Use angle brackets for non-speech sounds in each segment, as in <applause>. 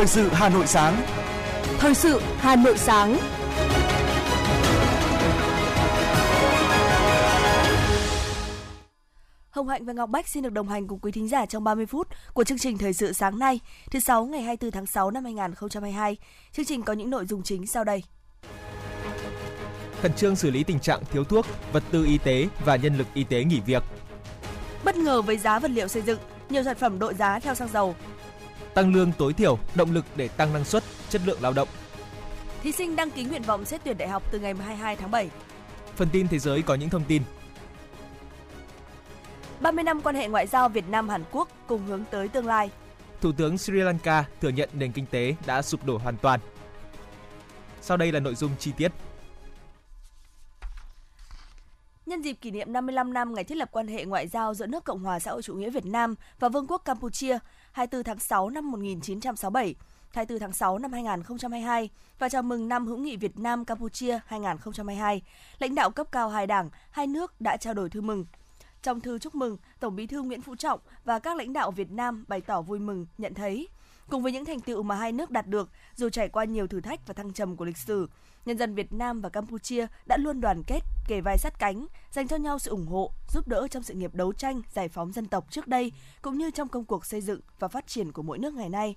Thời sự Hà Nội sáng. Thời sự Hà Nội sáng. Hồng Hạnh và Ngọc Bách xin được đồng hành cùng quý thính giả trong 30 phút của chương trình Thời sự sáng nay, thứ sáu ngày 24 tháng 6 năm 2022. Chương trình có những nội dung chính sau đây. Khẩn trương xử lý tình trạng thiếu thuốc, vật tư y tế và nhân lực y tế nghỉ việc. Bất ngờ với giá vật liệu xây dựng, nhiều sản phẩm đội giá theo xăng dầu. Tăng lương tối thiểu, động lực để tăng năng suất, chất lượng lao động. Thí sinh đăng ký nguyện vọng xét tuyển đại học từ ngày 22 tháng 7. Phần tin thế giới có những thông tin 30 năm quan hệ ngoại giao Việt Nam Hàn Quốc cùng hướng tới tương lai. Thủ tướng Sri Lanka thừa nhận nền kinh tế đã sụp đổ hoàn toàn. Sau đây là nội dung chi tiết. Nhân dịp kỷ niệm 55 năm ngày thiết lập quan hệ ngoại giao giữa nước Cộng hòa xã hội chủ nghĩa Việt Nam và Vương quốc Campuchia 24 tháng 6 năm 1967, 24 tháng 6 năm 2022 và chào mừng năm hữu nghị Việt Nam Campuchia 2022, lãnh đạo cấp cao hai đảng, hai nước đã trao đổi thư mừng. Trong thư chúc mừng, Tổng Bí thư Nguyễn Phú Trọng và các lãnh đạo Việt Nam bày tỏ vui mừng nhận thấy cùng với những thành tựu mà hai nước đạt được dù trải qua nhiều thử thách và thăng trầm của lịch sử, nhân dân Việt Nam và Campuchia đã luôn đoàn kết, kề vai sát cánh, dành cho nhau sự ủng hộ, giúp đỡ trong sự nghiệp đấu tranh, giải phóng dân tộc trước đây, cũng như trong công cuộc xây dựng và phát triển của mỗi nước ngày nay.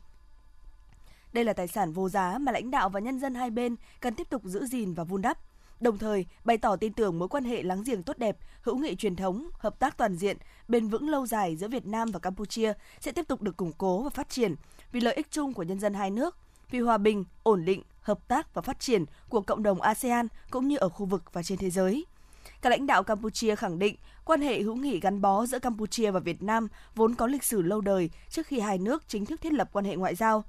Đây là tài sản vô giá mà lãnh đạo và nhân dân hai bên cần tiếp tục giữ gìn và vun đắp đồng thời bày tỏ tin tưởng mối quan hệ láng giềng tốt đẹp, hữu nghị truyền thống, hợp tác toàn diện, bền vững lâu dài giữa Việt Nam và Campuchia sẽ tiếp tục được củng cố và phát triển vì lợi ích chung của nhân dân hai nước, vì hòa bình, ổn định, hợp tác và phát triển của cộng đồng ASEAN cũng như ở khu vực và trên thế giới. Các lãnh đạo Campuchia khẳng định quan hệ hữu nghị gắn bó giữa Campuchia và Việt Nam vốn có lịch sử lâu đời trước khi hai nước chính thức thiết lập quan hệ ngoại giao,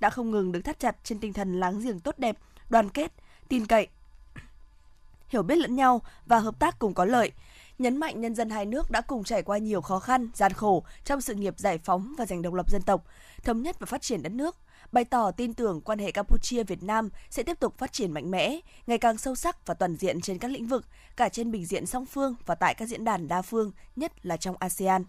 đã không ngừng được thắt chặt trên tinh thần láng giềng tốt đẹp, đoàn kết, tin cậy, <clears throat> hiểu biết lẫn nhau và hợp tác cùng có lợi. Nhấn mạnh nhân dân hai nước đã cùng trải qua nhiều khó khăn, gian khổ trong sự nghiệp giải phóng và giành độc lập dân tộc, thống nhất và phát triển đất nước, bày tỏ tin tưởng quan hệ Campuchia-Việt Nam sẽ tiếp tục phát triển mạnh mẽ, ngày càng sâu sắc và toàn diện trên các lĩnh vực, cả trên bình diện song phương và tại các diễn đàn đa phương, nhất là trong ASEAN.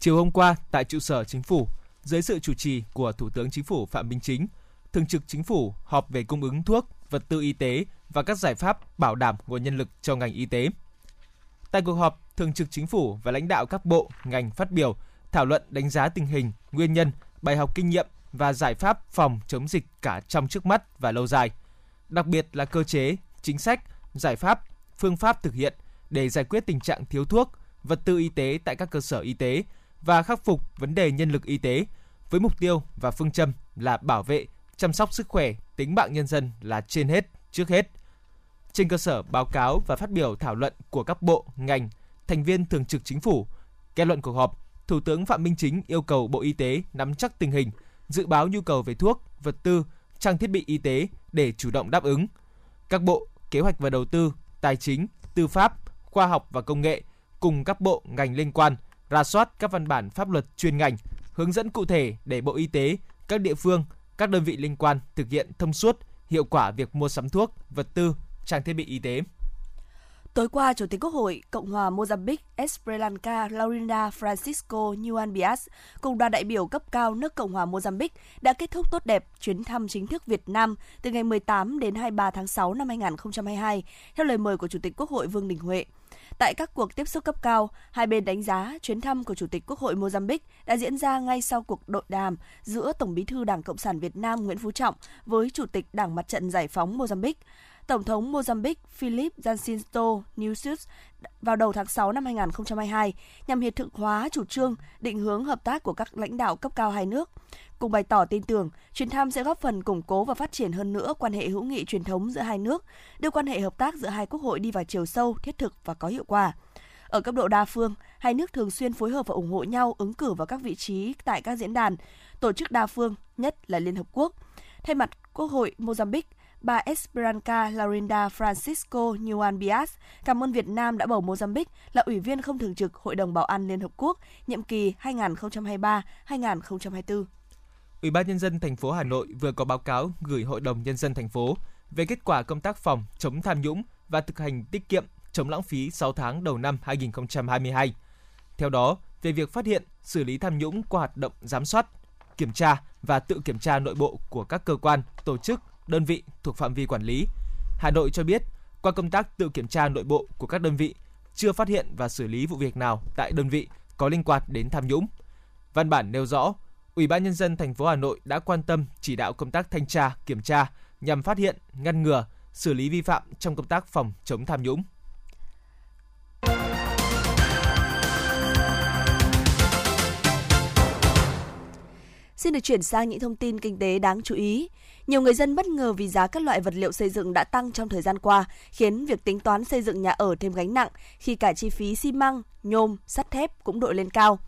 Chiều hôm qua, tại trụ sở chính phủ, dưới sự chủ trì của Thủ tướng Chính phủ Phạm Minh Chính, Thường trực Chính phủ họp về cung ứng thuốc, vật tư y tế và các giải pháp bảo đảm nguồn nhân lực cho ngành y tế. Tại cuộc họp, Thường trực Chính phủ và lãnh đạo các bộ, ngành phát biểu, thảo luận đánh giá tình hình, nguyên nhân, bài học kinh nghiệm và giải pháp phòng chống dịch cả trong trước mắt và lâu dài. Đặc biệt là cơ chế, chính sách, giải pháp, phương pháp thực hiện để giải quyết tình trạng thiếu thuốc, vật tư y tế tại các cơ sở y tế và khắc phục vấn đề nhân lực y tế với mục tiêu và phương châm là bảo vệ, chăm sóc sức khỏe, tính mạng nhân dân là trên hết, trước hết. Trên cơ sở báo cáo và phát biểu thảo luận của các bộ, ngành, thành viên thường trực chính phủ, kết luận cuộc họp, Thủ tướng Phạm Minh Chính yêu cầu Bộ Y tế nắm chắc tình hình, dự báo nhu cầu về thuốc, vật tư, trang thiết bị y tế để chủ động đáp ứng. Các bộ Kế hoạch và Đầu tư, Tài chính, Tư pháp, Khoa học và Công nghệ cùng các bộ ngành liên quan ra soát các văn bản pháp luật chuyên ngành, hướng dẫn cụ thể để Bộ Y tế, các địa phương, các đơn vị liên quan thực hiện thông suốt, hiệu quả việc mua sắm thuốc, vật tư, trang thiết bị y tế. Tối qua, Chủ tịch Quốc hội Cộng hòa Mozambique Esperanca Laurinda Francisco Nguyen Bias cùng đoàn đại biểu cấp cao nước Cộng hòa Mozambique đã kết thúc tốt đẹp chuyến thăm chính thức Việt Nam từ ngày 18 đến 23 tháng 6 năm 2022 theo lời mời của Chủ tịch Quốc hội Vương Đình Huệ. Tại các cuộc tiếp xúc cấp cao, hai bên đánh giá chuyến thăm của Chủ tịch Quốc hội Mozambique đã diễn ra ngay sau cuộc đội đàm giữa Tổng bí thư Đảng Cộng sản Việt Nam Nguyễn Phú Trọng với Chủ tịch Đảng Mặt trận Giải phóng Mozambique. Tổng thống Mozambique Philip Jacinto Nunes vào đầu tháng 6 năm 2022 nhằm hiện thực hóa chủ trương định hướng hợp tác của các lãnh đạo cấp cao hai nước. Cùng bày tỏ tin tưởng, chuyến thăm sẽ góp phần củng cố và phát triển hơn nữa quan hệ hữu nghị truyền thống giữa hai nước, đưa quan hệ hợp tác giữa hai quốc hội đi vào chiều sâu, thiết thực và có hiệu quả. Ở cấp độ đa phương, hai nước thường xuyên phối hợp và ủng hộ nhau ứng cử vào các vị trí tại các diễn đàn, tổ chức đa phương, nhất là Liên Hợp Quốc. Thay mặt Quốc hội Mozambique, bà Esperanca Laurinda Francisco Nguyen Bias cảm ơn Việt Nam đã bầu Mozambique là ủy viên không thường trực Hội đồng Bảo an Liên Hợp Quốc nhiệm kỳ 2023-2024. Ủy ban nhân dân thành phố Hà Nội vừa có báo cáo gửi Hội đồng nhân dân thành phố về kết quả công tác phòng chống tham nhũng và thực hành tiết kiệm chống lãng phí 6 tháng đầu năm 2022. Theo đó, về việc phát hiện, xử lý tham nhũng qua hoạt động giám sát, kiểm tra và tự kiểm tra nội bộ của các cơ quan, tổ chức, đơn vị thuộc phạm vi quản lý. Hà Nội cho biết, qua công tác tự kiểm tra nội bộ của các đơn vị, chưa phát hiện và xử lý vụ việc nào tại đơn vị có liên quan đến tham nhũng. Văn bản nêu rõ, Ủy ban nhân dân thành phố Hà Nội đã quan tâm chỉ đạo công tác thanh tra, kiểm tra nhằm phát hiện, ngăn ngừa, xử lý vi phạm trong công tác phòng chống tham nhũng. Xin được chuyển sang những thông tin kinh tế đáng chú ý. Nhiều người dân bất ngờ vì giá các loại vật liệu xây dựng đã tăng trong thời gian qua, khiến việc tính toán xây dựng nhà ở thêm gánh nặng khi cả chi phí xi măng, nhôm, sắt thép cũng đội lên cao.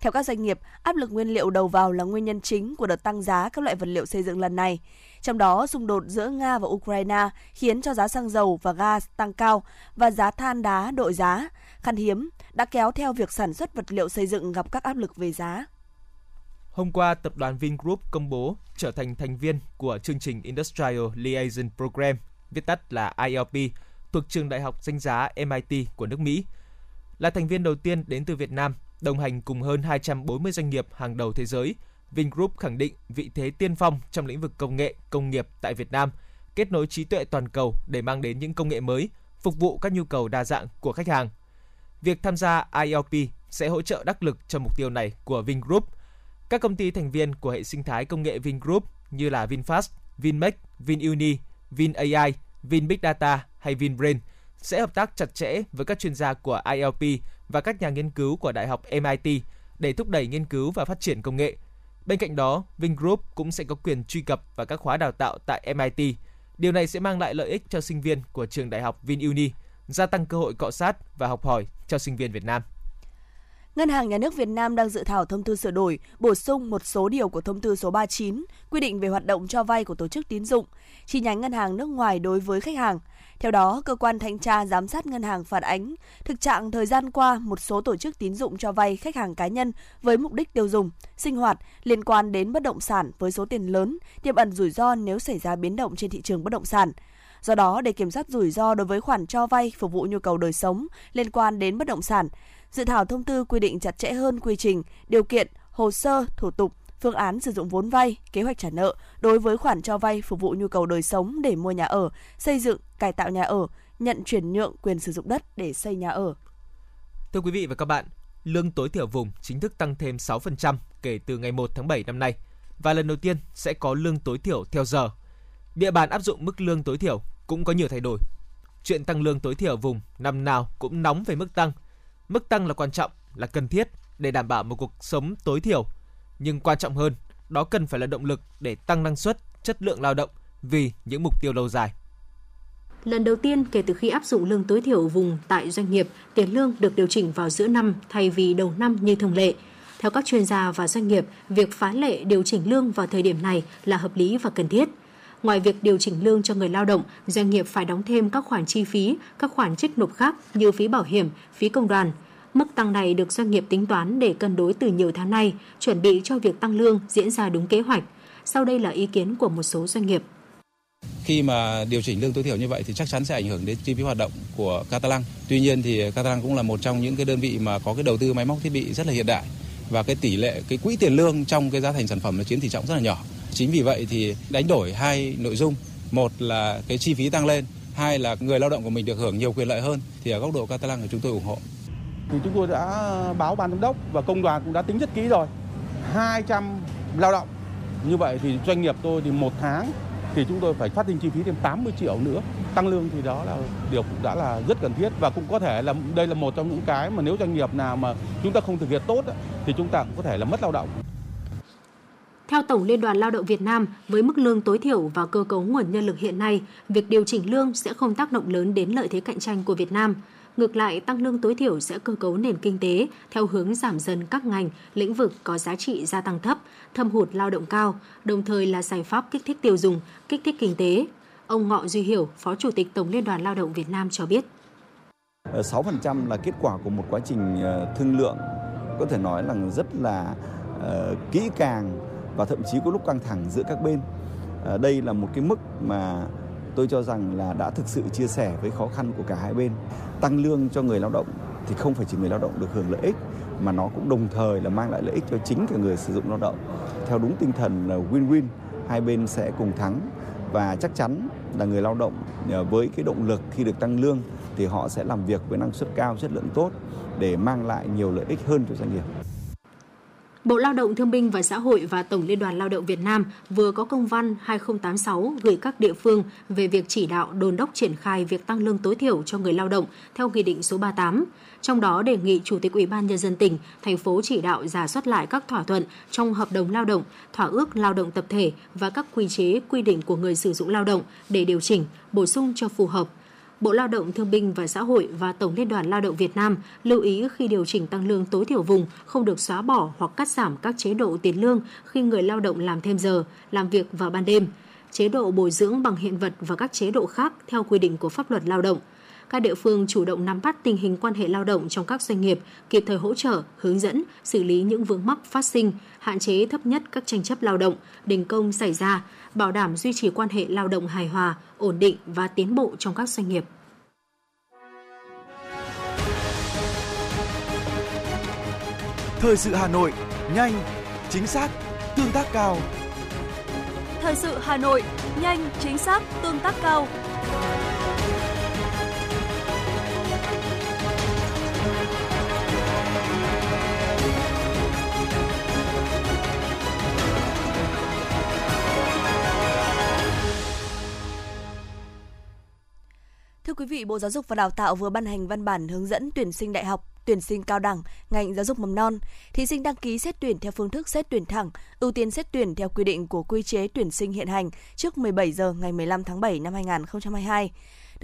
Theo các doanh nghiệp, áp lực nguyên liệu đầu vào là nguyên nhân chính của đợt tăng giá các loại vật liệu xây dựng lần này. Trong đó, xung đột giữa Nga và Ukraine khiến cho giá xăng dầu và gas tăng cao và giá than đá đội giá, khan hiếm, đã kéo theo việc sản xuất vật liệu xây dựng gặp các áp lực về giá. Hôm qua, tập đoàn Vingroup công bố trở thành thành viên của chương trình Industrial Liaison Program, viết tắt là ILP, thuộc trường đại học danh giá MIT của nước Mỹ. Là thành viên đầu tiên đến từ Việt Nam, đồng hành cùng hơn 240 doanh nghiệp hàng đầu thế giới, Vingroup khẳng định vị thế tiên phong trong lĩnh vực công nghệ, công nghiệp tại Việt Nam, kết nối trí tuệ toàn cầu để mang đến những công nghệ mới, phục vụ các nhu cầu đa dạng của khách hàng. Việc tham gia ILP sẽ hỗ trợ đắc lực cho mục tiêu này của Vingroup – các công ty thành viên của hệ sinh thái công nghệ Vingroup như là VinFast, Vinmec, VinUni, VinAI, VinBig Data hay VinBrain sẽ hợp tác chặt chẽ với các chuyên gia của ILP và các nhà nghiên cứu của Đại học MIT để thúc đẩy nghiên cứu và phát triển công nghệ. Bên cạnh đó, Vingroup cũng sẽ có quyền truy cập vào các khóa đào tạo tại MIT. Điều này sẽ mang lại lợi ích cho sinh viên của trường đại học VinUni, gia tăng cơ hội cọ sát và học hỏi cho sinh viên Việt Nam. Ngân hàng Nhà nước Việt Nam đang dự thảo thông tư sửa đổi, bổ sung một số điều của thông tư số 39 quy định về hoạt động cho vay của tổ chức tín dụng, chi nhánh ngân hàng nước ngoài đối với khách hàng. Theo đó, cơ quan thanh tra giám sát ngân hàng phản ánh thực trạng thời gian qua một số tổ chức tín dụng cho vay khách hàng cá nhân với mục đích tiêu dùng, sinh hoạt liên quan đến bất động sản với số tiền lớn, tiềm ẩn rủi ro nếu xảy ra biến động trên thị trường bất động sản. Do đó, để kiểm soát rủi ro đối với khoản cho vay phục vụ nhu cầu đời sống liên quan đến bất động sản, Dự thảo thông tư quy định chặt chẽ hơn quy trình, điều kiện, hồ sơ, thủ tục, phương án sử dụng vốn vay, kế hoạch trả nợ đối với khoản cho vay phục vụ nhu cầu đời sống để mua nhà ở, xây dựng, cải tạo nhà ở, nhận chuyển nhượng quyền sử dụng đất để xây nhà ở. Thưa quý vị và các bạn, lương tối thiểu vùng chính thức tăng thêm 6% kể từ ngày 1 tháng 7 năm nay và lần đầu tiên sẽ có lương tối thiểu theo giờ. Địa bàn áp dụng mức lương tối thiểu cũng có nhiều thay đổi. Chuyện tăng lương tối thiểu vùng năm nào cũng nóng về mức tăng Mức tăng là quan trọng, là cần thiết để đảm bảo một cuộc sống tối thiểu. Nhưng quan trọng hơn, đó cần phải là động lực để tăng năng suất, chất lượng lao động vì những mục tiêu lâu dài. Lần đầu tiên kể từ khi áp dụng lương tối thiểu vùng tại doanh nghiệp, tiền lương được điều chỉnh vào giữa năm thay vì đầu năm như thường lệ. Theo các chuyên gia và doanh nghiệp, việc phá lệ điều chỉnh lương vào thời điểm này là hợp lý và cần thiết. Ngoài việc điều chỉnh lương cho người lao động, doanh nghiệp phải đóng thêm các khoản chi phí, các khoản trích nộp khác như phí bảo hiểm, phí công đoàn. Mức tăng này được doanh nghiệp tính toán để cân đối từ nhiều tháng nay, chuẩn bị cho việc tăng lương diễn ra đúng kế hoạch. Sau đây là ý kiến của một số doanh nghiệp. Khi mà điều chỉnh lương tối thiểu như vậy thì chắc chắn sẽ ảnh hưởng đến chi phí hoạt động của Catalan. Tuy nhiên thì Catalan cũng là một trong những cái đơn vị mà có cái đầu tư máy móc thiết bị rất là hiện đại và cái tỷ lệ cái quỹ tiền lương trong cái giá thành sản phẩm nó chiếm tỷ trọng rất là nhỏ. Chính vì vậy thì đánh đổi hai nội dung, một là cái chi phí tăng lên, hai là người lao động của mình được hưởng nhiều quyền lợi hơn thì ở góc độ Catalan thì chúng tôi ủng hộ. Thì chúng tôi đã báo ban giám đốc và công đoàn cũng đã tính rất kỹ rồi. 200 lao động. Như vậy thì doanh nghiệp tôi thì một tháng thì chúng tôi phải phát sinh chi phí thêm 80 triệu nữa. Tăng lương thì đó là điều cũng đã là rất cần thiết và cũng có thể là đây là một trong những cái mà nếu doanh nghiệp nào mà chúng ta không thực hiện tốt thì chúng ta cũng có thể là mất lao động. Theo Tổng Liên đoàn Lao động Việt Nam, với mức lương tối thiểu và cơ cấu nguồn nhân lực hiện nay, việc điều chỉnh lương sẽ không tác động lớn đến lợi thế cạnh tranh của Việt Nam. Ngược lại, tăng lương tối thiểu sẽ cơ cấu nền kinh tế theo hướng giảm dần các ngành, lĩnh vực có giá trị gia tăng thấp, thâm hụt lao động cao, đồng thời là giải pháp kích thích tiêu dùng, kích thích kinh tế. Ông Ngọ Duy Hiểu, Phó Chủ tịch Tổng Liên đoàn Lao động Việt Nam cho biết. Ờ, 6% là kết quả của một quá trình ờ, thương lượng có thể nói là rất là uh, kỹ càng và thậm chí có lúc căng thẳng giữa các bên. À, đây là một cái mức mà tôi cho rằng là đã thực sự chia sẻ với khó khăn của cả hai bên. Tăng lương cho người lao động thì không phải chỉ người lao động được hưởng lợi ích mà nó cũng đồng thời là mang lại lợi ích cho chính cả người sử dụng lao động theo đúng tinh thần win-win hai bên sẽ cùng thắng và chắc chắn là người lao động ờ, với cái động lực khi được tăng lương thì họ sẽ làm việc với năng suất cao chất lượng tốt để mang lại nhiều lợi ích hơn cho doanh nghiệp. Bộ Lao động Thương binh và Xã hội và Tổng Liên đoàn Lao động Việt Nam vừa có công văn 2086 gửi các địa phương về việc chỉ đạo đôn đốc triển khai việc tăng lương tối thiểu cho người lao động theo Nghị định số 38. Trong đó đề nghị Chủ tịch Ủy ban Nhân dân tỉnh, thành phố chỉ đạo giả soát lại các thỏa thuận trong hợp đồng lao động, thỏa ước lao động tập thể và các quy chế quy định của người sử dụng lao động để điều chỉnh, bổ sung cho phù hợp – Bộ Lao động Thương binh và Xã hội và Tổng Liên đoàn Lao động Việt Nam lưu ý khi điều chỉnh tăng lương tối thiểu vùng không được xóa bỏ hoặc cắt giảm các chế độ tiền lương khi người lao động làm thêm giờ, làm việc vào ban đêm, chế độ bồi dưỡng bằng hiện vật và các chế độ khác theo quy định của pháp luật lao động – các địa phương chủ động nắm bắt tình hình quan hệ lao động trong các doanh nghiệp, kịp thời hỗ trợ, hướng dẫn, xử lý những vướng mắc phát sinh, hạn chế thấp nhất các tranh chấp lao động, đình công xảy ra, bảo đảm duy trì quan hệ lao động hài hòa, ổn định và tiến bộ trong các doanh nghiệp. Thời sự Hà Nội, nhanh, chính xác, tương tác cao. Thời sự Hà Nội, nhanh, chính xác, tương tác cao. Thưa quý vị, Bộ Giáo dục và Đào tạo vừa ban hành văn bản hướng dẫn tuyển sinh đại học, tuyển sinh cao đẳng, ngành giáo dục mầm non. Thí sinh đăng ký xét tuyển theo phương thức xét tuyển thẳng, ưu tiên xét tuyển theo quy định của quy chế tuyển sinh hiện hành trước 17 giờ ngày 15 tháng 7 năm 2022.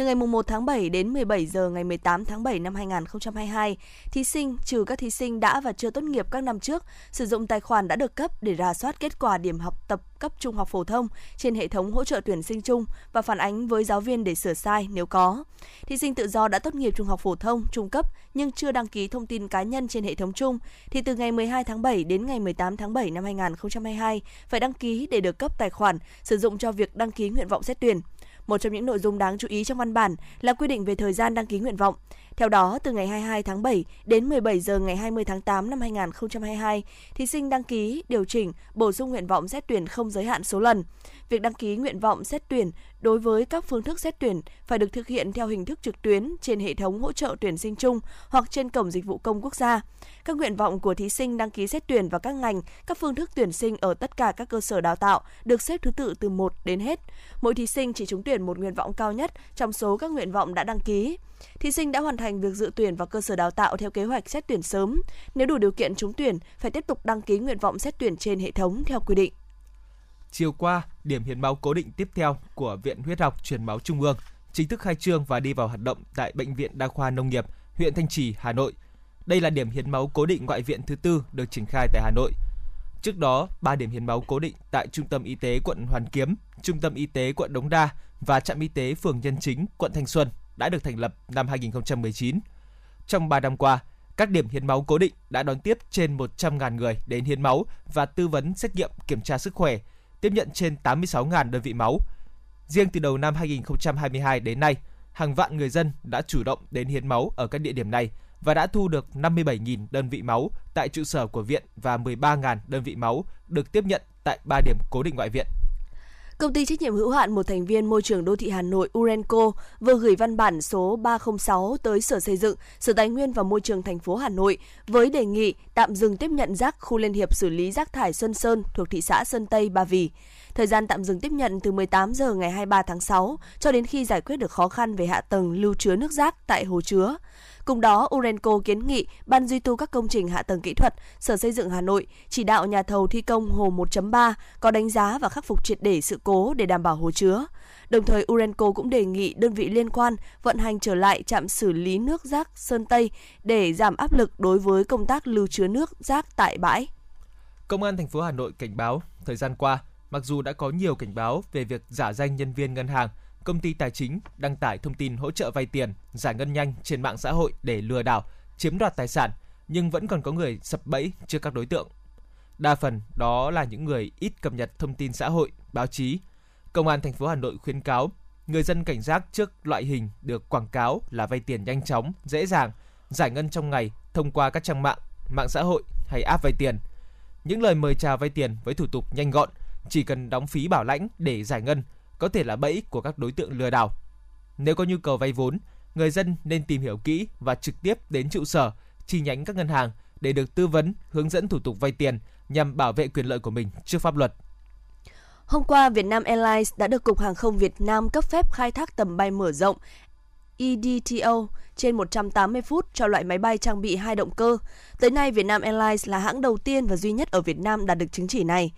Từ ngày 1 tháng 7 đến 17 giờ ngày 18 tháng 7 năm 2022, thí sinh trừ các thí sinh đã và chưa tốt nghiệp các năm trước sử dụng tài khoản đã được cấp để rà soát kết quả điểm học tập cấp trung học phổ thông trên hệ thống hỗ trợ tuyển sinh chung và phản ánh với giáo viên để sửa sai nếu có. Thí sinh tự do đã tốt nghiệp trung học phổ thông trung cấp nhưng chưa đăng ký thông tin cá nhân trên hệ thống chung thì từ ngày 12 tháng 7 đến ngày 18 tháng 7 năm 2022 phải đăng ký để được cấp tài khoản sử dụng cho việc đăng ký nguyện vọng xét tuyển. Một trong những nội dung đáng chú ý trong văn bản là quy định về thời gian đăng ký nguyện vọng. Theo đó, từ ngày 22 tháng 7 đến 17 giờ ngày 20 tháng 8 năm 2022, thí sinh đăng ký, điều chỉnh, bổ sung nguyện vọng xét tuyển không giới hạn số lần. Việc đăng ký nguyện vọng xét tuyển đối với các phương thức xét tuyển phải được thực hiện theo hình thức trực tuyến trên hệ thống hỗ trợ tuyển sinh chung hoặc trên cổng dịch vụ công quốc gia. Các nguyện vọng của thí sinh đăng ký xét tuyển vào các ngành, các phương thức tuyển sinh ở tất cả các cơ sở đào tạo được xếp thứ tự từ 1 đến hết. Mỗi thí sinh chỉ trúng tuyển một nguyện vọng cao nhất trong số các nguyện vọng đã đăng ký. Thí sinh đã hoàn thành việc dự tuyển vào cơ sở đào tạo theo kế hoạch xét tuyển sớm. Nếu đủ điều kiện trúng tuyển, phải tiếp tục đăng ký nguyện vọng xét tuyển trên hệ thống theo quy định. Chiều qua, điểm hiến máu cố định tiếp theo của Viện Huyết học Truyền máu Trung ương chính thức khai trương và đi vào hoạt động tại Bệnh viện Đa khoa Nông nghiệp, huyện Thanh Trì, Hà Nội. Đây là điểm hiến máu cố định ngoại viện thứ tư được triển khai tại Hà Nội. Trước đó, 3 điểm hiến máu cố định tại Trung tâm Y tế quận Hoàn Kiếm, Trung tâm Y tế quận Đống Đa và trạm y tế phường Nhân Chính, quận Thanh Xuân đã được thành lập năm 2019. Trong 3 năm qua, các điểm hiến máu cố định đã đón tiếp trên 100.000 người đến hiến máu và tư vấn xét nghiệm kiểm tra sức khỏe, tiếp nhận trên 86.000 đơn vị máu. Riêng từ đầu năm 2022 đến nay, hàng vạn người dân đã chủ động đến hiến máu ở các địa điểm này và đã thu được 57.000 đơn vị máu tại trụ sở của viện và 13.000 đơn vị máu được tiếp nhận tại 3 điểm cố định ngoại viện. Công ty trách nhiệm hữu hạn một thành viên môi trường đô thị Hà Nội Urenco vừa gửi văn bản số 306 tới Sở Xây dựng, Sở Tài nguyên và Môi trường thành phố Hà Nội với đề nghị tạm dừng tiếp nhận rác khu liên hiệp xử lý rác thải Xuân Sơn thuộc thị xã Sơn Tây Ba Vì. Thời gian tạm dừng tiếp nhận từ 18 giờ ngày 23 tháng 6 cho đến khi giải quyết được khó khăn về hạ tầng lưu chứa nước rác tại hồ chứa. Cùng đó, Urenco kiến nghị Ban duy tu các công trình hạ tầng kỹ thuật, Sở Xây dựng Hà Nội chỉ đạo nhà thầu thi công hồ 1.3 có đánh giá và khắc phục triệt để sự cố để đảm bảo hồ chứa. Đồng thời, Urenco cũng đề nghị đơn vị liên quan vận hành trở lại trạm xử lý nước rác Sơn Tây để giảm áp lực đối với công tác lưu chứa nước rác tại bãi. Công an thành phố Hà Nội cảnh báo, thời gian qua, mặc dù đã có nhiều cảnh báo về việc giả danh nhân viên ngân hàng công ty tài chính đăng tải thông tin hỗ trợ vay tiền, giải ngân nhanh trên mạng xã hội để lừa đảo, chiếm đoạt tài sản, nhưng vẫn còn có người sập bẫy trước các đối tượng. Đa phần đó là những người ít cập nhật thông tin xã hội, báo chí. Công an thành phố Hà Nội khuyến cáo người dân cảnh giác trước loại hình được quảng cáo là vay tiền nhanh chóng, dễ dàng giải ngân trong ngày thông qua các trang mạng, mạng xã hội hay app vay tiền. Những lời mời chào vay tiền với thủ tục nhanh gọn, chỉ cần đóng phí bảo lãnh để giải ngân có thể là bẫy của các đối tượng lừa đảo. Nếu có nhu cầu vay vốn, người dân nên tìm hiểu kỹ và trực tiếp đến trụ sở, chi nhánh các ngân hàng để được tư vấn, hướng dẫn thủ tục vay tiền nhằm bảo vệ quyền lợi của mình trước pháp luật. Hôm qua, Vietnam Airlines đã được Cục Hàng không Việt Nam cấp phép khai thác tầm bay mở rộng EDTO trên 180 phút cho loại máy bay trang bị hai động cơ. Tới nay, Vietnam Airlines là hãng đầu tiên và duy nhất ở Việt Nam đạt được chứng chỉ này.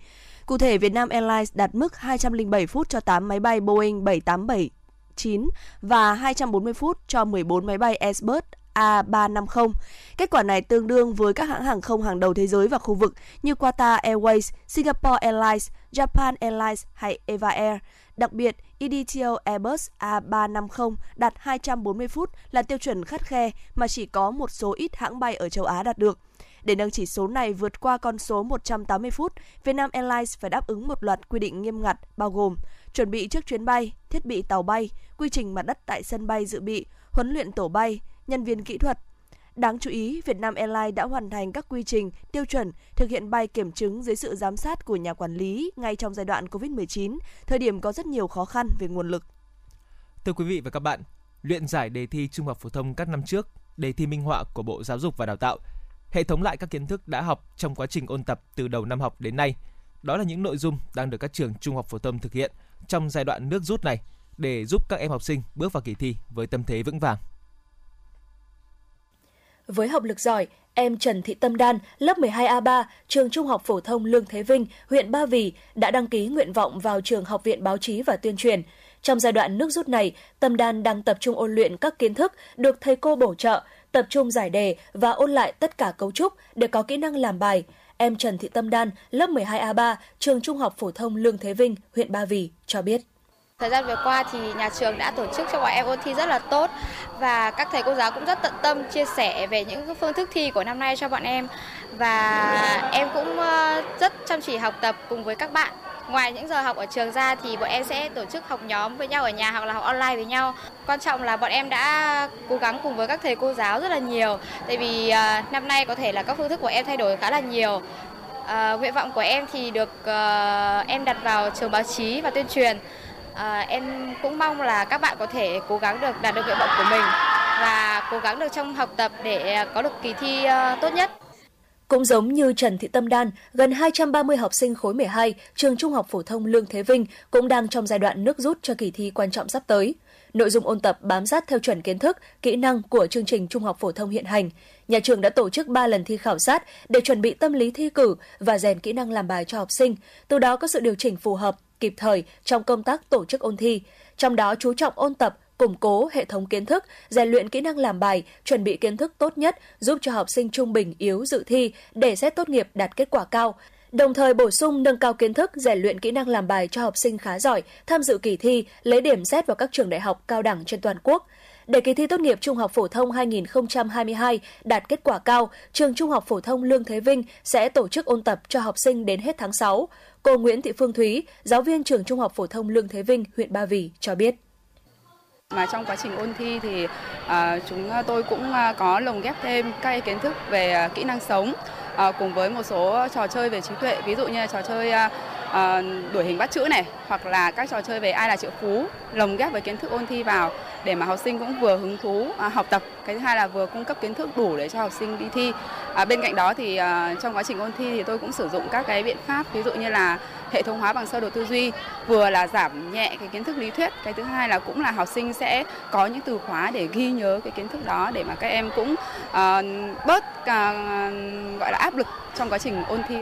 Cụ thể, Vietnam Airlines đạt mức 207 phút cho 8 máy bay Boeing 787-9 và 240 phút cho 14 máy bay Airbus A350. Kết quả này tương đương với các hãng hàng không hàng đầu thế giới và khu vực như Qatar Airways, Singapore Airlines, Japan Airlines hay Eva Air. Đặc biệt, EDTO Airbus A350 đạt 240 phút là tiêu chuẩn khắt khe mà chỉ có một số ít hãng bay ở châu Á đạt được. Để nâng chỉ số này vượt qua con số 180 phút, Vietnam Airlines phải đáp ứng một loạt quy định nghiêm ngặt bao gồm chuẩn bị trước chuyến bay, thiết bị tàu bay, quy trình mặt đất tại sân bay dự bị, huấn luyện tổ bay, nhân viên kỹ thuật. Đáng chú ý, Vietnam Airlines đã hoàn thành các quy trình, tiêu chuẩn, thực hiện bay kiểm chứng dưới sự giám sát của nhà quản lý ngay trong giai đoạn COVID-19, thời điểm có rất nhiều khó khăn về nguồn lực. Thưa quý vị và các bạn, luyện giải đề thi trung học phổ thông các năm trước, đề thi minh họa của Bộ Giáo dục và Đào tạo, hệ thống lại các kiến thức đã học trong quá trình ôn tập từ đầu năm học đến nay. Đó là những nội dung đang được các trường trung học phổ thông thực hiện trong giai đoạn nước rút này để giúp các em học sinh bước vào kỳ thi với tâm thế vững vàng. Với học lực giỏi, em Trần Thị Tâm Đan, lớp 12A3, trường Trung học phổ thông Lương Thế Vinh, huyện Ba Vì đã đăng ký nguyện vọng vào trường Học viện Báo chí và Tuyên truyền. Trong giai đoạn nước rút này, Tâm Đan đang tập trung ôn luyện các kiến thức được thầy cô bổ trợ, tập trung giải đề và ôn lại tất cả cấu trúc để có kỹ năng làm bài. Em Trần Thị Tâm Đan, lớp 12A3, trường Trung học phổ thông Lương Thế Vinh, huyện Ba Vì cho biết. Thời gian vừa qua thì nhà trường đã tổ chức cho bọn em ôn thi rất là tốt và các thầy cô giáo cũng rất tận tâm chia sẻ về những phương thức thi của năm nay cho bọn em và em cũng ờ, rất chăm chỉ học tập cùng với các bạn. Ngoài những giờ học ở trường ra thì bọn em sẽ tổ chức học nhóm với nhau ở nhà hoặc là học online với nhau. Quan trọng là bọn em đã cố gắng cùng với các thầy cô giáo rất là nhiều. Tại vì à, năm nay có thể là các phương thức của em thay đổi khá là nhiều. À, nguyện vọng của em thì được uh, em đặt vào trường báo chí và tuyên truyền à, em cũng mong là các bạn có thể cố gắng được đạt được nguyện vọng của mình và cố gắng được trong học tập để có được kỳ thi uh, tốt nhất. Cũng giống như Trần Thị Tâm Đan, gần 230 học sinh khối 12 trường Trung học phổ thông Lương Thế Vinh cũng đang trong giai đoạn nước rút cho kỳ thi quan trọng sắp tới. Nội dung ôn tập bám sát theo chuẩn kiến thức, kỹ năng của chương trình Trung học phổ thông hiện hành. Nhà trường đã tổ chức 3 lần thi khảo sát để chuẩn bị tâm lý thi cử và rèn kỹ năng làm bài cho học sinh, từ đó có sự điều chỉnh phù hợp kịp thời trong công tác tổ chức ôn thi, trong đó chú trọng ôn tập, củng cố hệ thống kiến thức, rèn luyện kỹ năng làm bài, chuẩn bị kiến thức tốt nhất giúp cho học sinh trung bình yếu dự thi để xét tốt nghiệp đạt kết quả cao. Đồng thời bổ sung nâng cao kiến thức, rèn luyện kỹ năng làm bài cho học sinh khá giỏi, tham dự kỳ thi, lấy điểm xét vào các trường đại học cao đẳng trên toàn quốc. Để kỳ thi tốt nghiệp Trung học phổ thông 2022 đạt kết quả cao, trường Trung học phổ thông Lương Thế Vinh sẽ tổ chức ôn tập cho học sinh đến hết tháng 6. Cô Nguyễn Thị Phương Thúy, giáo viên trường Trung học phổ thông Lương Thế Vinh, huyện Ba Vì cho biết. Mà trong quá trình ôn thi thì à, chúng tôi cũng à, có lồng ghép thêm các kiến thức về à, kỹ năng sống à, cùng với một số trò chơi về trí tuệ, ví dụ như là trò chơi à, à, đuổi hình bắt chữ này hoặc là các trò chơi về ai là triệu phú lồng ghép với kiến thức ôn thi vào để mà học sinh cũng vừa hứng thú à, học tập. Cái thứ hai là vừa cung cấp kiến thức đủ để cho học sinh đi thi. À, bên cạnh đó thì à, trong quá trình ôn thi thì tôi cũng sử dụng các cái biện pháp ví dụ như là hệ thống hóa bằng sơ đồ tư duy vừa là giảm nhẹ cái kiến thức lý thuyết cái thứ hai là cũng là học sinh sẽ có những từ khóa để ghi nhớ cái kiến thức đó để mà các em cũng uh, bớt uh, gọi là áp lực trong quá trình ôn thi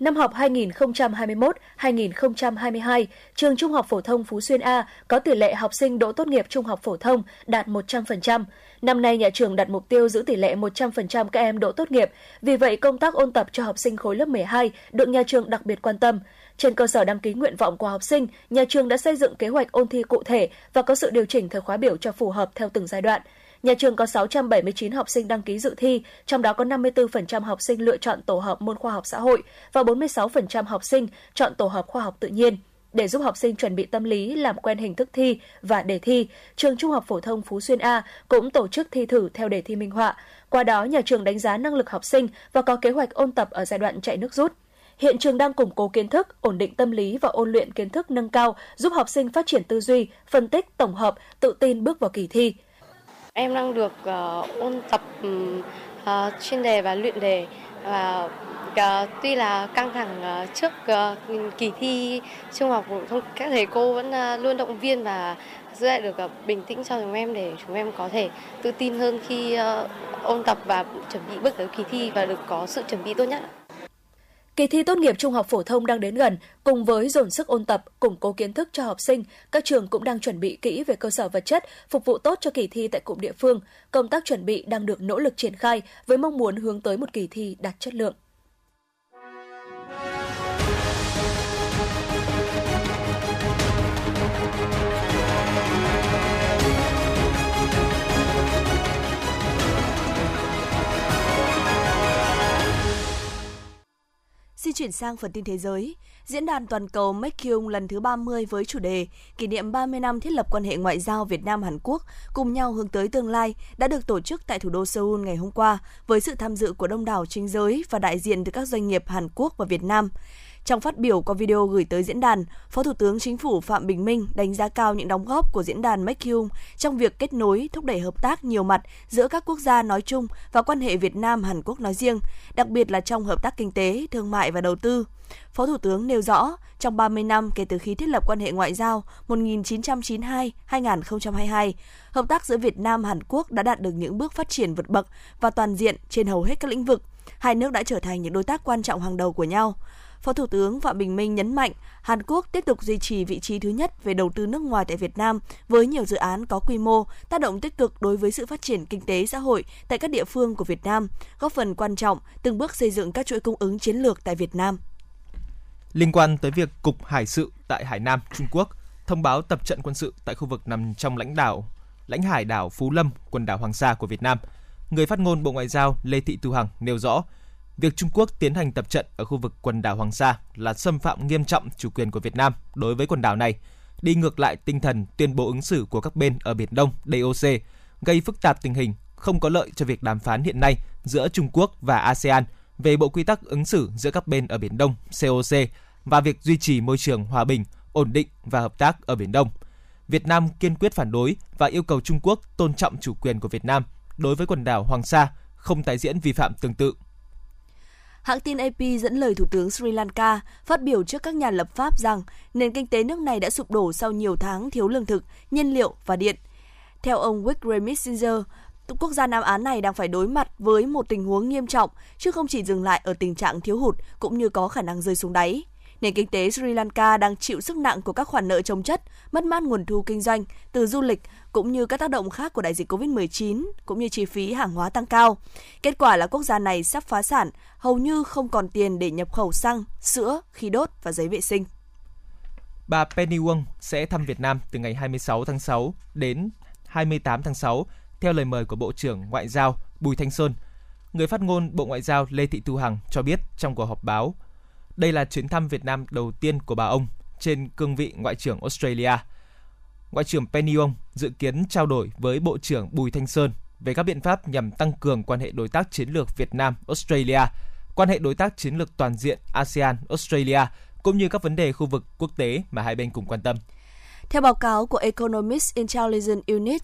Năm học 2021-2022, trường Trung học phổ thông Phú Xuyên A có tỷ lệ học sinh đỗ tốt nghiệp trung học phổ thông đạt 100%. Năm nay nhà trường đặt mục tiêu giữ tỷ lệ 100% các em đỗ tốt nghiệp, vì vậy công tác ôn tập cho học sinh khối lớp 12 được nhà trường đặc biệt quan tâm. Trên cơ sở đăng ký nguyện vọng của học sinh, nhà trường đã xây dựng kế hoạch ôn thi cụ thể và có sự điều chỉnh thời khóa biểu cho phù hợp theo từng giai đoạn. Nhà trường có 679 học sinh đăng ký dự thi, trong đó có 54% học sinh lựa chọn tổ hợp môn khoa học xã hội và 46% học sinh chọn tổ hợp khoa học tự nhiên. Để giúp học sinh chuẩn bị tâm lý làm quen hình thức thi và đề thi, trường Trung học phổ thông Phú Xuyên A cũng tổ chức thi thử theo đề thi minh họa. Qua đó, nhà trường đánh giá năng lực học sinh và có kế hoạch ôn tập ở giai đoạn chạy nước rút. Hiện trường đang củng cố kiến thức, ổn định tâm lý và ôn luyện kiến thức nâng cao, giúp học sinh phát triển tư duy, phân tích, tổng hợp, tự tin bước vào kỳ thi. Em đang được uh, ôn tập uh, chuyên đề và luyện đề và uh, tuy là căng thẳng uh, trước uh, kỳ thi trung học phổ thông các thầy cô vẫn uh, luôn động viên và giữ lại được uh, bình tĩnh cho chúng em để chúng em có thể tự tin hơn khi uh, ôn tập và chuẩn bị bước tới kỳ thi và được có sự chuẩn bị tốt nhất. Kỳ thi tốt nghiệp trung học phổ thông đang đến gần, cùng với dồn sức ôn tập, củng cố kiến thức cho học sinh, các trường cũng đang chuẩn bị kỹ về cơ sở vật chất, phục vụ tốt cho kỳ thi tại cụm địa phương. Công tác chuẩn bị đang được nỗ lực triển khai với mong muốn hướng tới một kỳ thi đạt chất lượng. Xin chuyển sang phần tin thế giới. Diễn đàn toàn cầu Mekyung lần thứ 30 với chủ đề kỷ niệm 30 năm thiết lập quan hệ ngoại giao Việt Nam Hàn Quốc cùng nhau hướng tới tương lai đã được tổ chức tại thủ đô Seoul ngày hôm qua với sự tham dự của đông đảo chính giới và đại diện từ các doanh nghiệp Hàn Quốc và Việt Nam. Trong phát biểu qua video gửi tới diễn đàn, Phó Thủ tướng Chính phủ Phạm Bình Minh đánh giá cao những đóng góp của diễn đàn Mekyung trong việc kết nối, thúc đẩy hợp tác nhiều mặt giữa các quốc gia nói chung và quan hệ Việt Nam Hàn Quốc nói riêng, đặc biệt là trong hợp tác kinh tế, thương mại và đầu tư. Phó Thủ tướng nêu rõ, trong 30 năm kể từ khi thiết lập quan hệ ngoại giao 1992-2022, hợp tác giữa Việt Nam Hàn Quốc đã đạt được những bước phát triển vượt bậc và toàn diện trên hầu hết các lĩnh vực. Hai nước đã trở thành những đối tác quan trọng hàng đầu của nhau. Phó Thủ tướng Phạm Bình Minh nhấn mạnh Hàn Quốc tiếp tục duy trì vị trí thứ nhất về đầu tư nước ngoài tại Việt Nam với nhiều dự án có quy mô, tác động tích cực đối với sự phát triển kinh tế xã hội tại các địa phương của Việt Nam, góp phần quan trọng từng bước xây dựng các chuỗi cung ứng chiến lược tại Việt Nam. Liên quan tới việc Cục Hải sự tại Hải Nam, Trung Quốc thông báo tập trận quân sự tại khu vực nằm trong lãnh đảo lãnh hải đảo Phú Lâm, quần đảo Hoàng Sa của Việt Nam, người phát ngôn Bộ Ngoại giao Lê Thị Thu Hằng nêu rõ việc Trung Quốc tiến hành tập trận ở khu vực quần đảo Hoàng Sa là xâm phạm nghiêm trọng chủ quyền của Việt Nam đối với quần đảo này, đi ngược lại tinh thần tuyên bố ứng xử của các bên ở Biển Đông DOC, gây phức tạp tình hình, không có lợi cho việc đàm phán hiện nay giữa Trung Quốc và ASEAN về bộ quy tắc ứng xử giữa các bên ở Biển Đông COC và việc duy trì môi trường hòa bình, ổn định và hợp tác ở Biển Đông. Việt Nam kiên quyết phản đối và yêu cầu Trung Quốc tôn trọng chủ quyền của Việt Nam đối với quần đảo Hoàng Sa, không tái diễn vi phạm tương tự Hãng tin AP dẫn lời Thủ tướng Sri Lanka phát biểu trước các nhà lập pháp rằng nền kinh tế nước này đã sụp đổ sau nhiều tháng thiếu lương thực, nhiên liệu và điện. Theo ông Wickremesinghe, quốc gia Nam Á này đang phải đối mặt với một tình huống nghiêm trọng, chứ không chỉ dừng lại ở tình trạng thiếu hụt cũng như có khả năng rơi xuống đáy. Nền kinh tế Sri Lanka đang chịu sức nặng của các khoản nợ trồng chất, mất mát nguồn thu kinh doanh từ du lịch cũng như các tác động khác của đại dịch COVID-19 cũng như chi phí hàng hóa tăng cao. Kết quả là quốc gia này sắp phá sản, hầu như không còn tiền để nhập khẩu xăng, sữa, khí đốt và giấy vệ sinh. Bà Penny Wong sẽ thăm Việt Nam từ ngày 26 tháng 6 đến 28 tháng 6 theo lời mời của Bộ trưởng Ngoại giao Bùi Thanh Sơn. Người phát ngôn Bộ Ngoại giao Lê Thị Thu Hằng cho biết trong cuộc họp báo đây là chuyến thăm Việt Nam đầu tiên của bà ông trên cương vị Ngoại trưởng Australia. Ngoại trưởng Penny Wong dự kiến trao đổi với Bộ trưởng Bùi Thanh Sơn về các biện pháp nhằm tăng cường quan hệ đối tác chiến lược Việt Nam Australia, quan hệ đối tác chiến lược toàn diện ASEAN Australia cũng như các vấn đề khu vực quốc tế mà hai bên cùng quan tâm. Theo báo cáo của Economist Intelligence Unit,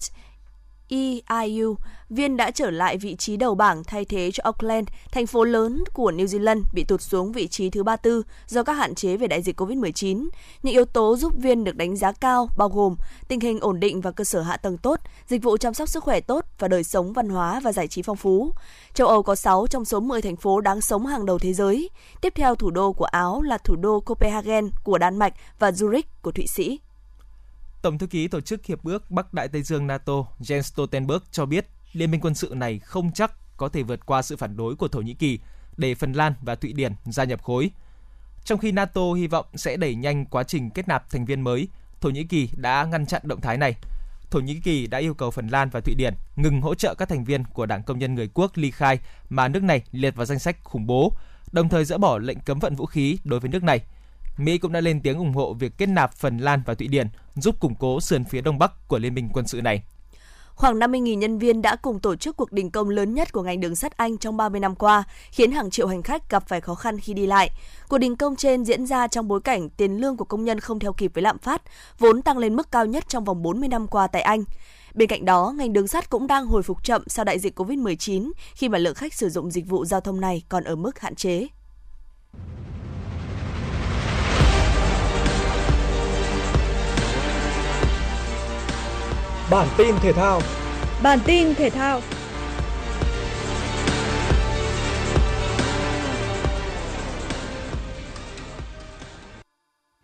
EIU, Viên đã trở lại vị trí đầu bảng thay thế cho Auckland, thành phố lớn của New Zealand bị tụt xuống vị trí thứ 34 do các hạn chế về đại dịch COVID-19. Những yếu tố giúp Viên được đánh giá cao bao gồm tình hình ổn định và cơ sở hạ tầng tốt, dịch vụ chăm sóc sức khỏe tốt và đời sống văn hóa và giải trí phong phú. Châu Âu có 6 trong số 10 thành phố đáng sống hàng đầu thế giới. Tiếp theo thủ đô của Áo là thủ đô Copenhagen của Đan Mạch và Zurich của Thụy Sĩ. Tổng thư ký Tổ chức Hiệp ước Bắc Đại Tây Dương NATO Jens Stoltenberg cho biết liên minh quân sự này không chắc có thể vượt qua sự phản đối của Thổ Nhĩ Kỳ để Phần Lan và Thụy Điển gia nhập khối. Trong khi NATO hy vọng sẽ đẩy nhanh quá trình kết nạp thành viên mới, Thổ Nhĩ Kỳ đã ngăn chặn động thái này. Thổ Nhĩ Kỳ đã yêu cầu Phần Lan và Thụy Điển ngừng hỗ trợ các thành viên của Đảng Công nhân Người Quốc ly khai mà nước này liệt vào danh sách khủng bố, đồng thời dỡ bỏ lệnh cấm vận vũ khí đối với nước này. Mỹ cũng đã lên tiếng ủng hộ việc kết nạp Phần Lan và Thụy Điển giúp củng cố sườn phía đông bắc của liên minh quân sự này. Khoảng 50.000 nhân viên đã cùng tổ chức cuộc đình công lớn nhất của ngành đường sắt Anh trong 30 năm qua, khiến hàng triệu hành khách gặp phải khó khăn khi đi lại. Cuộc đình công trên diễn ra trong bối cảnh tiền lương của công nhân không theo kịp với lạm phát, vốn tăng lên mức cao nhất trong vòng 40 năm qua tại Anh. Bên cạnh đó, ngành đường sắt cũng đang hồi phục chậm sau đại dịch COVID-19 khi mà lượng khách sử dụng dịch vụ giao thông này còn ở mức hạn chế. Bản tin thể thao. Bản tin thể thao.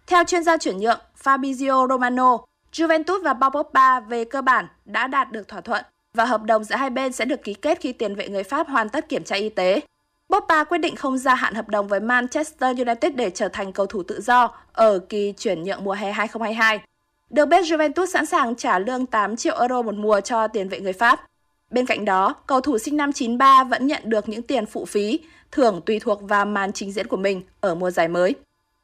Theo chuyên gia chuyển nhượng Fabrizio Romano, Juventus và Paul Pogba về cơ bản đã đạt được thỏa thuận và hợp đồng giữa hai bên sẽ được ký kết khi tiền vệ người Pháp hoàn tất kiểm tra y tế. Pogba quyết định không gia hạn hợp đồng với Manchester United để trở thành cầu thủ tự do ở kỳ chuyển nhượng mùa hè 2022. Được biết Juventus sẵn sàng trả lương 8 triệu euro một mùa cho tiền vệ người Pháp. Bên cạnh đó, cầu thủ sinh năm 93 vẫn nhận được những tiền phụ phí, thưởng tùy thuộc vào màn trình diễn của mình ở mùa giải mới.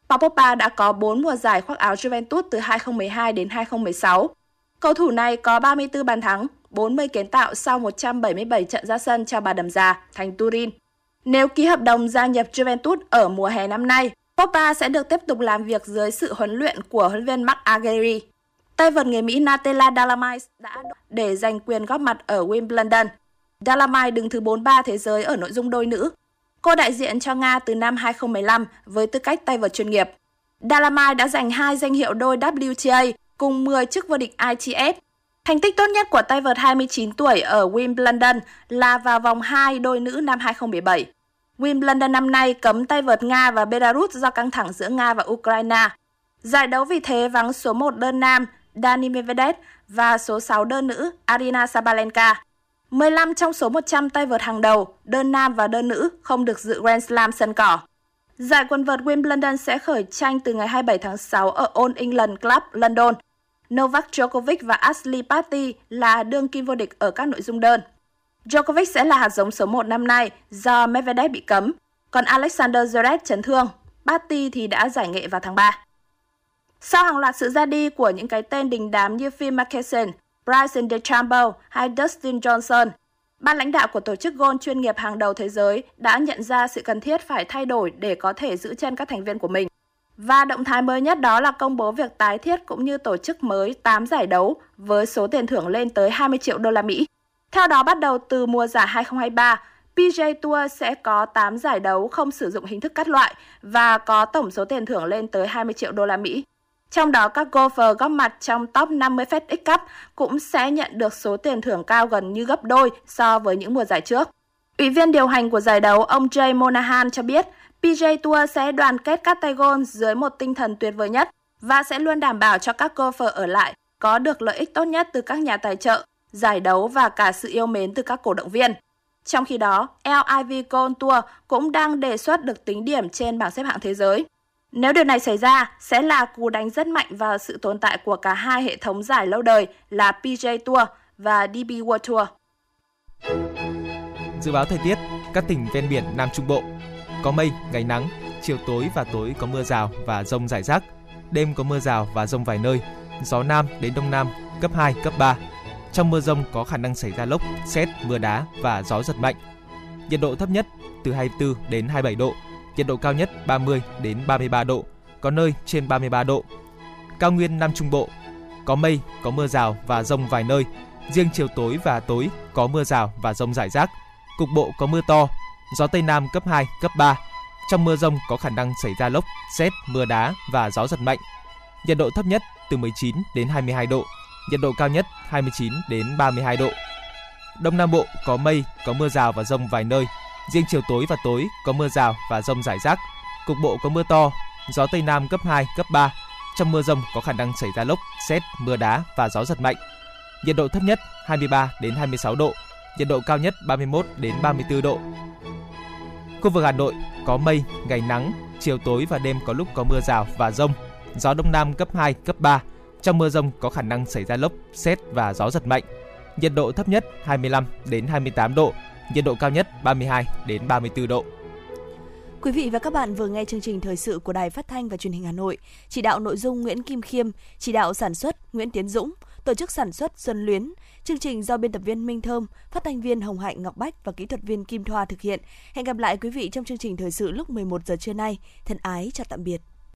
Paul Pogba đã có 4 mùa giải khoác áo Juventus từ 2012 đến 2016. Cầu thủ này có 34 bàn thắng, 40 kiến tạo sau 177 trận ra sân cho bà đầm già thành Turin. Nếu ký hợp đồng gia nhập Juventus ở mùa hè năm nay, Pogba sẽ được tiếp tục làm việc dưới sự huấn luyện của huấn luyện viên Mark Aguirre. Tay vợt người Mỹ Natalia Dalamais đã để giành quyền góp mặt ở Wimbledon. Dalamais đứng thứ 43 thế giới ở nội dung đôi nữ. Cô đại diện cho Nga từ năm 2015 với tư cách tay vợt chuyên nghiệp. Dalamais đã giành hai danh hiệu đôi WTA cùng 10 chức vô địch ITF. Thành tích tốt nhất của tay vợt 29 tuổi ở Wimbledon là vào vòng 2 đôi nữ năm 2017. Wimbledon năm nay cấm tay vợt Nga và Belarus do căng thẳng giữa Nga và Ukraine. Giải đấu vì thế vắng số 1 đơn nam Dani Medvedev và số 6 đơn nữ Arina Sabalenka. 15 trong số 100 tay vợt hàng đầu, đơn nam và đơn nữ không được dự Grand Slam sân cỏ. Giải quần vợt Wimbledon sẽ khởi tranh từ ngày 27 tháng 6 ở All England Club, London. Novak Djokovic và Ashley Barty là đương kim vô địch ở các nội dung đơn. Djokovic sẽ là hạt giống số 1 năm nay do Medvedev bị cấm, còn Alexander Zverev chấn thương. Barty thì đã giải nghệ vào tháng 3. Sau hàng loạt sự ra đi của những cái tên đình đám như Phil Mickelson, Bryson DeChambeau hay Dustin Johnson, ban lãnh đạo của tổ chức golf chuyên nghiệp hàng đầu thế giới đã nhận ra sự cần thiết phải thay đổi để có thể giữ chân các thành viên của mình. Và động thái mới nhất đó là công bố việc tái thiết cũng như tổ chức mới 8 giải đấu với số tiền thưởng lên tới 20 triệu đô la Mỹ. Theo đó, bắt đầu từ mùa giải 2023, PJ Tour sẽ có 8 giải đấu không sử dụng hình thức cắt loại và có tổng số tiền thưởng lên tới 20 triệu đô la Mỹ. Trong đó, các golfer góp mặt trong top 50 FedEx Cup cũng sẽ nhận được số tiền thưởng cao gần như gấp đôi so với những mùa giải trước. Ủy viên điều hành của giải đấu, ông Jay Monahan cho biết, PJ Tour sẽ đoàn kết các tay golf dưới một tinh thần tuyệt vời nhất và sẽ luôn đảm bảo cho các golfer ở lại có được lợi ích tốt nhất từ các nhà tài trợ, giải đấu và cả sự yêu mến từ các cổ động viên. Trong khi đó, LIV Gold Tour cũng đang đề xuất được tính điểm trên bảng xếp hạng thế giới. Nếu điều này xảy ra, sẽ là cú đánh rất mạnh vào sự tồn tại của cả hai hệ thống giải lâu đời là PJ Tour và DP World Tour. Dự báo thời tiết, các tỉnh ven biển Nam Trung Bộ có mây, ngày nắng, chiều tối và tối có mưa rào và rông rải rác, đêm có mưa rào và rông vài nơi, gió nam đến đông nam cấp 2, cấp 3. Trong mưa rông có khả năng xảy ra lốc, xét, mưa đá và gió giật mạnh. Nhiệt độ thấp nhất từ 24 đến 27 độ, nhiệt độ cao nhất 30 đến 33 độ, có nơi trên 33 độ. Cao nguyên Nam Trung Bộ có mây, có mưa rào và rông vài nơi. Riêng chiều tối và tối có mưa rào và rông rải rác. Cục bộ có mưa to, gió Tây Nam cấp 2, cấp 3. Trong mưa rông có khả năng xảy ra lốc, xét, mưa đá và gió giật mạnh. Nhiệt độ thấp nhất từ 19 đến 22 độ, nhiệt độ cao nhất 29 đến 32 độ. Đông Nam Bộ có mây, có mưa rào và rông vài nơi, Riêng chiều tối và tối có mưa rào và rông rải rác. Cục bộ có mưa to, gió Tây Nam cấp 2, cấp 3. Trong mưa rông có khả năng xảy ra lốc, xét, mưa đá và gió giật mạnh. Nhiệt độ thấp nhất 23 đến 26 độ, nhiệt độ cao nhất 31 đến 34 độ. Khu vực Hà Nội có mây, ngày nắng, chiều tối và đêm có lúc có mưa rào và rông. Gió đông nam cấp 2, cấp 3. Trong mưa rông có khả năng xảy ra lốc, xét và gió giật mạnh. Nhiệt độ thấp nhất 25 đến 28 độ, nhiệt độ cao nhất 32 đến 34 độ. Quý vị và các bạn vừa nghe chương trình thời sự của Đài Phát thanh và Truyền hình Hà Nội. Chỉ đạo nội dung Nguyễn Kim Khiêm, chỉ đạo sản xuất Nguyễn Tiến Dũng, tổ chức sản xuất Xuân Luyến. Chương trình do biên tập viên Minh Thơm, phát thanh viên Hồng Hạnh Ngọc Bách và kỹ thuật viên Kim Thoa thực hiện. Hẹn gặp lại quý vị trong chương trình thời sự lúc 11 giờ trưa nay. Thân ái chào tạm biệt.